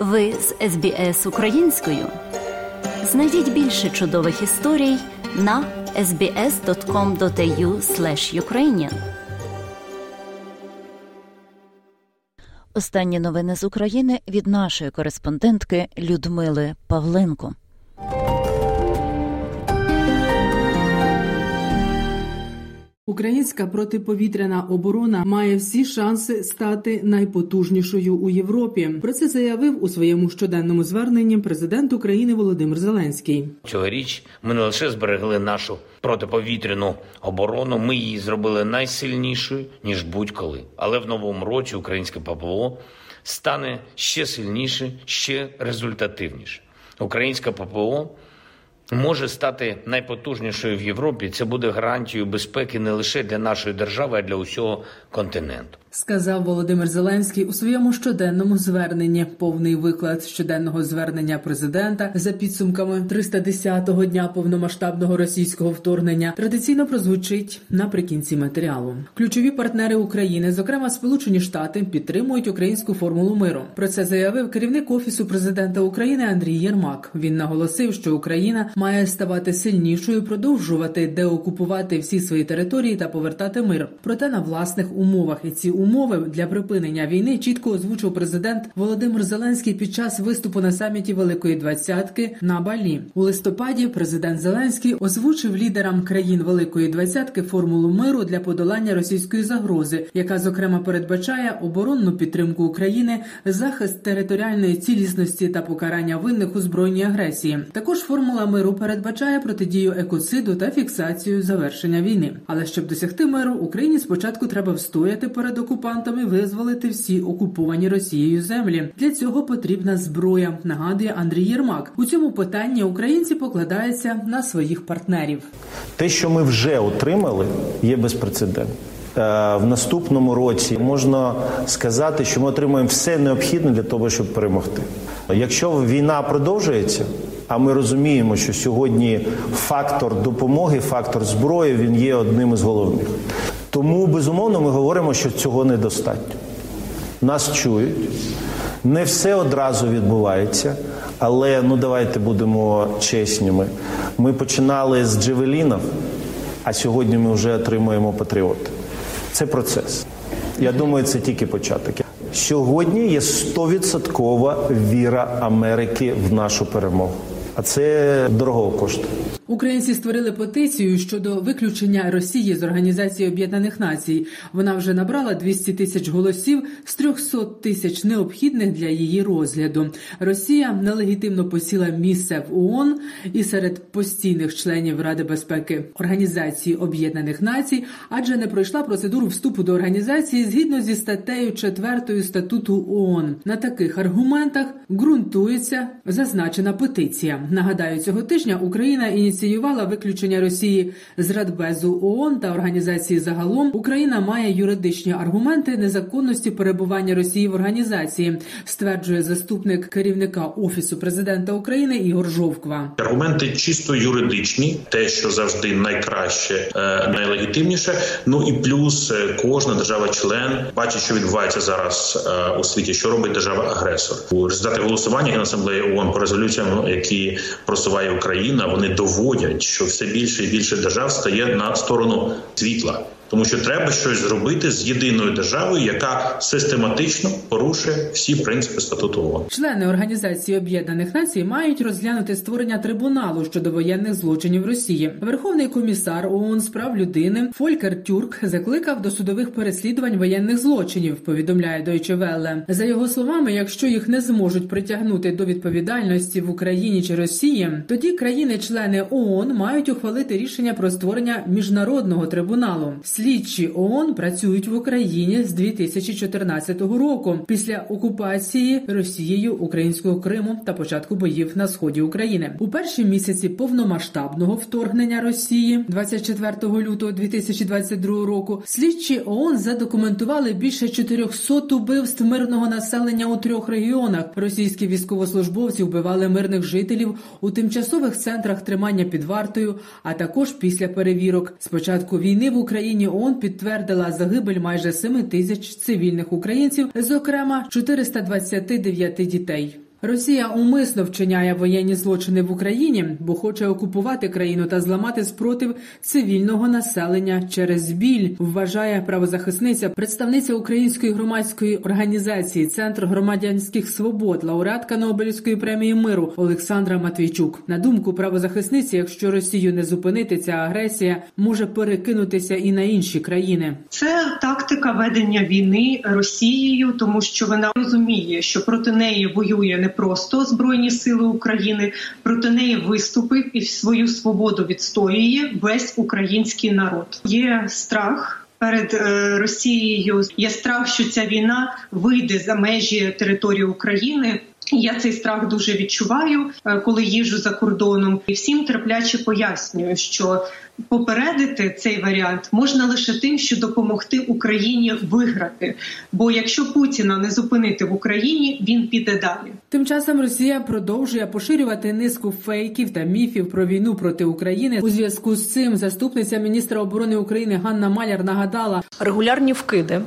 Ви з СБС українською. Знайдіть більше чудових історій на sbs.com.au ukrainian Останні новини з України від нашої кореспондентки Людмили Павленко. Українська протиповітряна оборона має всі шанси стати найпотужнішою у Європі. Про це заявив у своєму щоденному зверненні президент України Володимир Зеленський. Цьогоріч ми не лише зберегли нашу протиповітряну оборону, ми її зробили найсильнішою ніж будь-коли. Але в новому році українське ППО стане ще сильніше, ще результативніше. Українська ППО може стати найпотужнішою в Європі. Це буде гарантією безпеки не лише для нашої держави, а для усього континенту сказав Володимир Зеленський у своєму щоденному зверненні. Повний виклад щоденного звернення президента за підсумками 310-го дня повномасштабного російського вторгнення традиційно прозвучить наприкінці матеріалу. Ключові партнери України, зокрема Сполучені Штати, підтримують українську формулу миру. Про це заявив керівник офісу президента України Андрій Єрмак. Він наголосив, що Україна має ставати сильнішою, продовжувати деокупувати всі свої території та повертати мир. Проте на власних умовах і ці умови для припинення війни чітко озвучив президент Володимир Зеленський під час виступу на саміті Великої Двадцятки на Балі. У листопаді президент Зеленський озвучив лідерам країн Великої Двадцятки формулу миру для подолання російської загрози, яка зокрема передбачає оборонну підтримку України, захист територіальної цілісності та покарання винних у збройній агресії. Також формула миру передбачає протидію екоциду та фіксацію завершення війни. Але щоб досягти миру, Україні спочатку треба встояти перед окупантами визволити всі окуповані Росією землі. Для цього потрібна зброя. Нагадує Андрій Єрмак. У цьому питанні українці покладаються на своїх партнерів. Те, що ми вже отримали, є безпрецедентним. Е, в наступному році можна сказати, що ми отримаємо все необхідне для того, щоб перемогти. Якщо війна продовжується, а ми розуміємо, що сьогодні фактор допомоги, фактор зброї він є одним із головних. Тому безумовно ми говоримо, що цього недостатньо. Нас чують, не все одразу відбувається, але ну давайте будемо чесніми. Ми починали з джевелінів, а сьогодні ми вже отримуємо патріоти. Це процес. Я думаю, це тільки початок. Сьогодні є стовідсоткова віра Америки в нашу перемогу, а це дорого коштує. Українці створили петицію щодо виключення Росії з Організації Об'єднаних Націй. Вона вже набрала 200 тисяч голосів з 300 тисяч необхідних для її розгляду. Росія нелегітимно посіла місце в ООН і серед постійних членів Ради безпеки Організації Об'єднаних Націй, адже не пройшла процедуру вступу до організації згідно зі статтею 4 статуту ООН. На таких аргументах ґрунтується зазначена петиція. Нагадаю, цього тижня Україна ініціювала ініціювала виключення Росії з Радбезу ООН та організації загалом, Україна має юридичні аргументи незаконності перебування Росії в організації, стверджує заступник керівника офісу президента України Ігор Жовква. Аргументи чисто юридичні, те, що завжди найкраще, е, найлегітимніше. Ну і плюс е, кожна держава-член бачить, що відбувається зараз е, у світі, що робить держава-агресор у результаті голосування Генасамблеї ООН по резолюціям, які просуває Україна, вони доводять доводять, що все більше і більше держав стає на сторону світла тому що треба щось зробити з єдиною державою, яка систематично порушує всі принципи статуту ООН. Члени організації Об'єднаних Націй мають розглянути створення трибуналу щодо воєнних злочинів Росії. Верховний комісар ООН з прав людини Фолькер Тюрк закликав до судових переслідувань воєнних злочинів. Повідомляє Deutsche Welle. За його словами, якщо їх не зможуть притягнути до відповідальності в Україні чи Росії, тоді країни-члени ООН мають ухвалити рішення про створення міжнародного трибуналу. Слідчі ООН працюють в Україні з 2014 року після окупації Росією українського Криму та початку боїв на сході України у перші місяці повномасштабного вторгнення Росії 24 лютого 2022 року. Слідчі ООН задокументували більше 400 убивств мирного населення у трьох регіонах. Російські військовослужбовці вбивали мирних жителів у тимчасових центрах тримання під вартою, а також після перевірок. Спочатку війни в Україні ООН підтвердила загибель майже 7 тисяч цивільних українців, зокрема 429 дітей. Росія умисно вчиняє воєнні злочини в Україні, бо хоче окупувати країну та зламати спротив цивільного населення через біль. Вважає правозахисниця, представниця української громадської організації Центр громадянських свобод, лауреатка Нобелівської премії миру Олександра Матвійчук. На думку правозахисниці, якщо Росію не зупинити, ця агресія може перекинутися і на інші країни. Це тактика ведення війни Росією, тому що вона розуміє, що проти неї воює не просто збройні сили України, проти неї виступив і свою свободу відстоює весь український народ. Є страх. Перед е, Росією є страх, що ця війна вийде за межі території України. Я цей страх дуже відчуваю, е, коли їжджу за кордоном, і всім терпляче пояснюю, що попередити цей варіант можна лише тим, що допомогти Україні виграти. Бо якщо Путіна не зупинити в Україні, він піде далі. Тим часом Росія продовжує поширювати низку фейків та міфів про війну проти України. У зв'язку з цим заступниця міністра оборони України Ганна Маляр нагадала, регулярні вкиди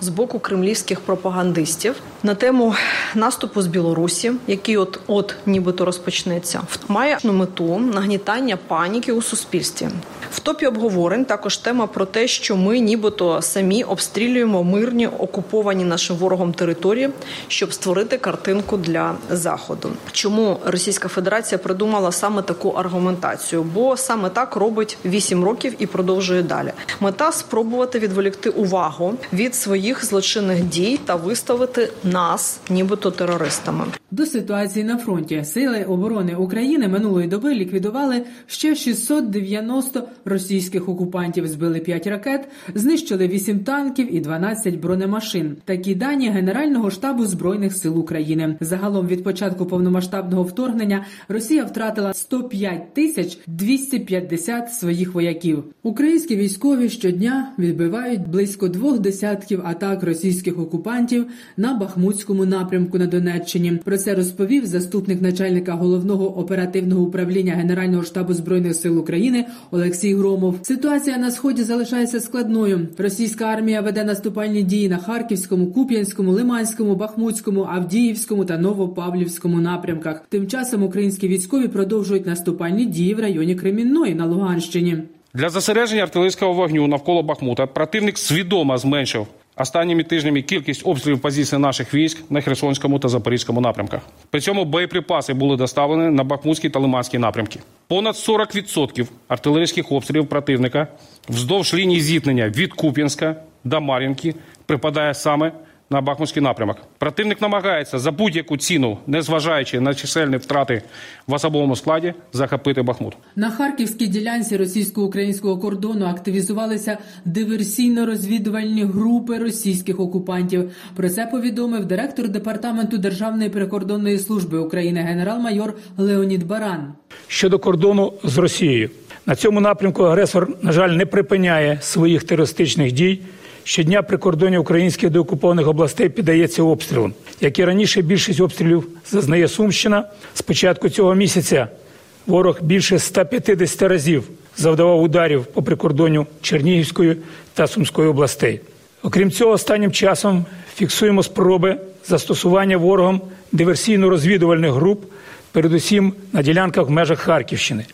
з боку кремлівських пропагандистів на тему наступу з Білорусі, який от от нібито розпочнеться, має мету нагнітання паніки у суспільстві. В топі обговорень також тема про те, що ми нібито самі обстрілюємо мирні окуповані нашим ворогом території, щоб створити картинку для заходу. Чому Російська Федерація придумала саме таку аргументацію? Бо саме так робить 8 років і продовжує далі. Мета спробувати відволікти увагу від своїх злочинних дій та виставити нас, нібито терористами. До ситуації на фронті сили оборони України минулої доби ліквідували ще 690 російських окупантів. Збили 5 ракет, знищили 8 танків і 12 бронемашин. Такі дані Генерального штабу збройних сил України. Загалом від початку повномасштабного вторгнення Росія втратила 105 тисяч 250 своїх вояків. Українські військові щодня відбивають близько двох десятків атак російських окупантів на Бахмутському напрямку на Донеччині. Про це розповів заступник начальника головного оперативного управління Генерального штабу збройних сил України Олексій Громов. Ситуація на сході залишається складною. Російська армія веде наступальні дії на Харківському, Куп'янському, Лиманському, Бахмутському, Авдіївському та Новопавлівському напрямках. Тим часом українські військові продовжують наступальні дії в районі Кремінної на Луганщині. Для зосередження артилерійського вогню навколо Бахмута противник свідомо зменшив останніми тижнями кількість обстрілів позицій наших військ на Херсонському та Запорізькому напрямках. При цьому боєприпаси були доставлені на Бахмутський та Лиманський напрямки. Понад 40% артилерійських обстрілів противника вздовж лінії зіткнення від Куп'янська до Мар'їнки припадає саме на Бахмутський напрямок. Противник намагається за будь-яку ціну, незважаючи на чисельні втрати в особовому складі, захопити Бахмут. На харківській ділянці російсько-українського кордону активізувалися диверсійно-розвідувальні групи російських окупантів. Про це повідомив директор департаменту Державної прикордонної служби України генерал-майор Леонід Баран. Щодо кордону з Росією на цьому напрямку агресор, на жаль, не припиняє своїх терористичних дій. Щодня при кордоні українських деокупованих областей піддається обстрілам. Як і раніше, більшість обстрілів зазнає Сумщина. З початку цього місяця ворог більше 150 разів завдавав ударів по прикордонню Чернігівської та Сумської областей. Окрім цього, останнім часом фіксуємо спроби застосування ворогом диверсійно-розвідувальних груп, передусім на ділянках в межах Харківщини.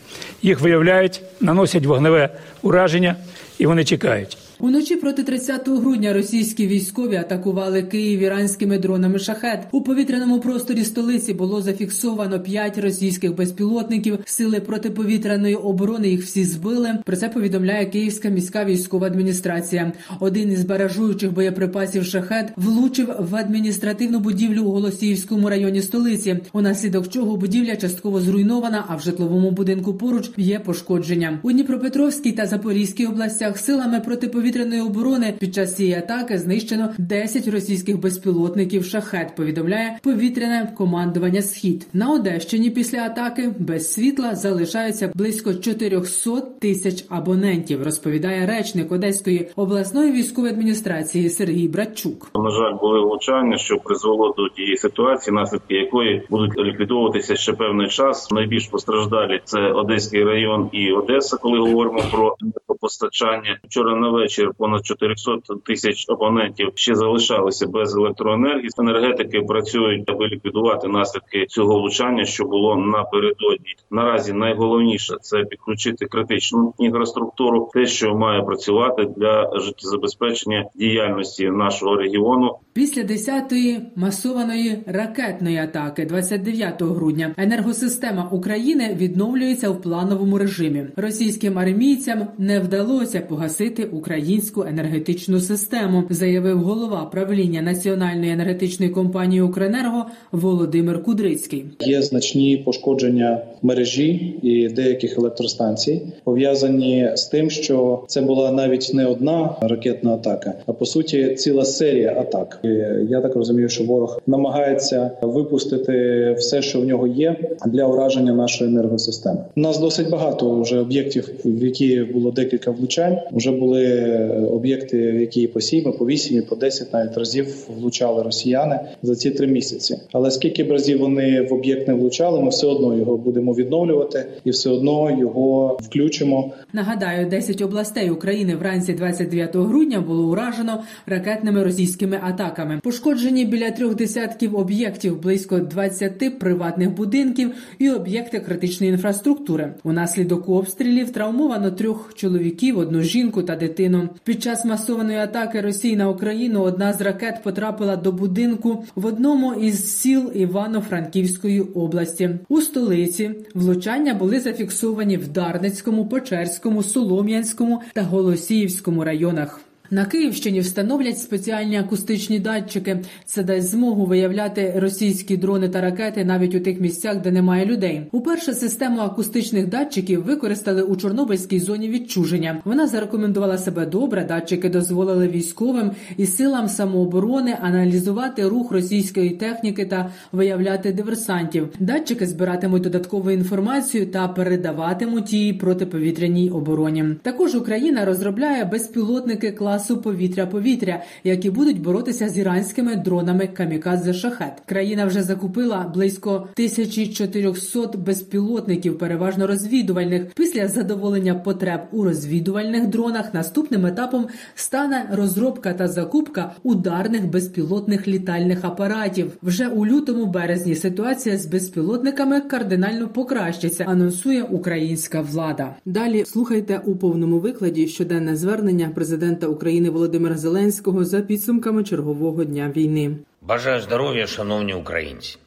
Їх виявляють, наносять вогневе ураження і вони чекають. Уночі проти 30 грудня російські військові атакували Київ іранськими дронами шахет. У повітряному просторі столиці було зафіксовано 5 російських безпілотників. Сили протиповітряної оборони їх всі збили. Про це повідомляє Київська міська військова адміністрація. Один із баражуючих боєприпасів шахет влучив в адміністративну будівлю у Голосіївському районі столиці. Унаслідок чого будівля частково зруйнована, а в житловому будинку поруч є пошкодження. У Дніпропетровській та Запорізькій областях силами протиповітряної повітряної оборони під час цієї атаки знищено 10 російських безпілотників шахет. Повідомляє повітряне командування Схід на Одещині. Після атаки без світла залишаються близько 400 тисяч абонентів. Розповідає речник Одеської обласної військової адміністрації Сергій Братчук. На жаль, були влучання, що призвело до тієї ситуації, наслідки якої будуть ліквідовуватися ще певний час. Найбільш постраждалі це Одеський район і Одеса, коли говоримо про постачання. Вчора на вечір вечір понад 400 тисяч абонентів ще залишалися без електроенергії. Енергетики працюють, аби ліквідувати наслідки цього влучання, що було напередодні. Наразі найголовніше це підключити критичну інфраструктуру, те, що має працювати для життєзабезпечення діяльності нашого регіону. Після 10-ї масованої ракетної атаки, 29 грудня, енергосистема України відновлюється в плановому режимі. Російським армійцям не вдалося погасити українську енергетичну систему, заявив голова правління національної енергетичної компанії Укренерго Володимир Кудрицький. Є значні пошкодження мережі і деяких електростанцій, пов'язані з тим, що це була навіть не одна ракетна атака, а по суті ціла серія атак. Я так розумію, що ворог намагається випустити все, що в нього є, для ураження нашої енергосистеми. У нас досить багато вже об'єктів, в які було декілька влучань. Вже були об'єкти, в які по сім, по вісім, по десять навіть разів влучали росіяни за ці три місяці. Але скільки б разів вони в об'єкт не влучали, ми все одно його будемо відновлювати і все одно його включимо. Нагадаю, 10 областей України вранці 29 грудня було уражено ракетними російськими атаками. Пошкоджені біля трьох десятків об'єктів, близько 20 приватних будинків і об'єкти критичної інфраструктури. Унаслідок обстрілів травмовано трьох чоловіків, одну жінку та дитину. Під час масованої атаки Росії на Україну одна з ракет потрапила до будинку в одному із сіл Івано-Франківської області. У столиці влучання були зафіксовані в Дарницькому, Печерському, Солом'янському та Голосіївському районах. На Київщині встановлять спеціальні акустичні датчики. Це дасть змогу виявляти російські дрони та ракети навіть у тих місцях, де немає людей. Уперше систему акустичних датчиків використали у Чорнобильській зоні відчуження. Вона зарекомендувала себе добре. Датчики дозволили військовим і силам самооборони аналізувати рух російської техніки та виявляти диверсантів. Датчики збиратимуть додаткову інформацію та передаватимуть її протиповітряній обороні. Також Україна розробляє безпілотники класу класу повітря-повітря, які будуть боротися з іранськими дронами камікадзе шахет. Країна вже закупила близько 1400 безпілотників, переважно розвідувальних. Після задоволення потреб у розвідувальних дронах наступним етапом стане розробка та закупка ударних безпілотних літальних апаратів. Вже у лютому березні ситуація з безпілотниками кардинально покращиться. Анонсує українська влада. Далі слухайте у повному викладі щоденне звернення президента України. України Володимира Зеленського за підсумками чергового дня війни. Бажаю здоров'я, шановні українці.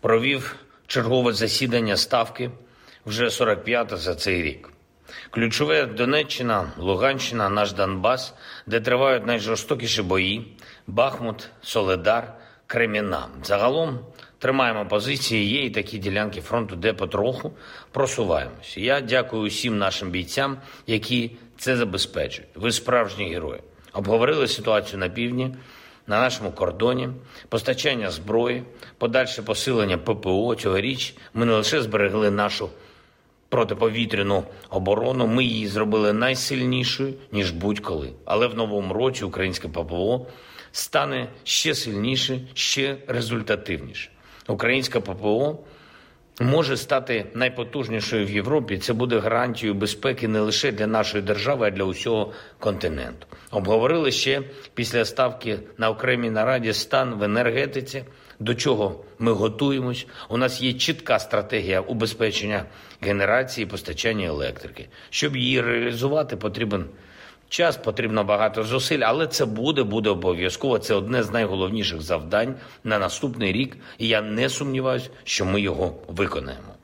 Провів чергове засідання ставки вже 45-те за цей рік. Ключове Донеччина, Луганщина, наш Донбас, де тривають найжорстокіші бої: Бахмут, Соледар, Креміна. Загалом тримаємо позиції. Є і такі ділянки фронту, де потроху просуваємося. Я дякую усім нашим бійцям, які це забезпечують. Ви справжні герої. Обговорили ситуацію на півдні, на нашому кордоні, постачання зброї, подальше посилення ППО. Цьогоріч ми не лише зберегли нашу протиповітряну оборону, ми її зробили найсильнішою ніж будь-коли. Але в новому році українське ППО стане ще сильніше, ще результативніше. Українське ППО може стати найпотужнішою в Європі. Це буде гарантією безпеки не лише для нашої держави, а для усього континенту. Обговорили ще після ставки на окремій нараді стан в енергетиці. До чого ми готуємось? У нас є чітка стратегія убезпечення генерації і постачання електрики. Щоб її реалізувати, потрібен час, потрібно багато зусиль, але це буде, буде обов'язково. Це одне з найголовніших завдань на наступний рік, і я не сумніваюся, що ми його виконаємо.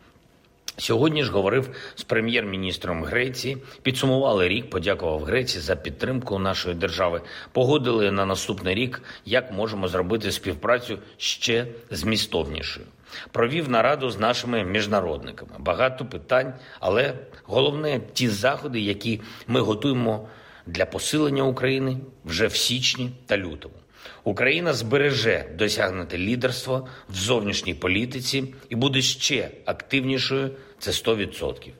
Сьогодні ж говорив з прем'єр-міністром Греції, підсумували рік, подякував Греції за підтримку нашої держави. Погодили на наступний рік, як можемо зробити співпрацю ще змістовнішою. Провів нараду з нашими міжнародниками. Багато питань, але головне ті заходи, які ми готуємо для посилення України вже в січні та лютому. Україна збереже досягнути лідерство в зовнішній політиці і буде ще активнішою. Це 100%.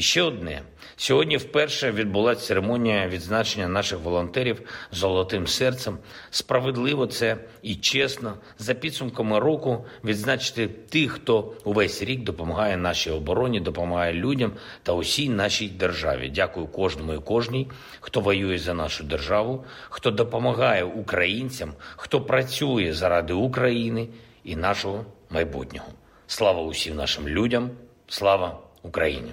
І ще одне сьогодні вперше відбулася церемонія відзначення наших волонтерів золотим серцем. Справедливо це і чесно за підсумками року відзначити тих, хто увесь рік допомагає нашій обороні, допомагає людям та усій нашій державі. Дякую кожному і кожній, хто воює за нашу державу, хто допомагає українцям, хто працює заради України і нашого майбутнього. Слава усім нашим людям, слава Україні!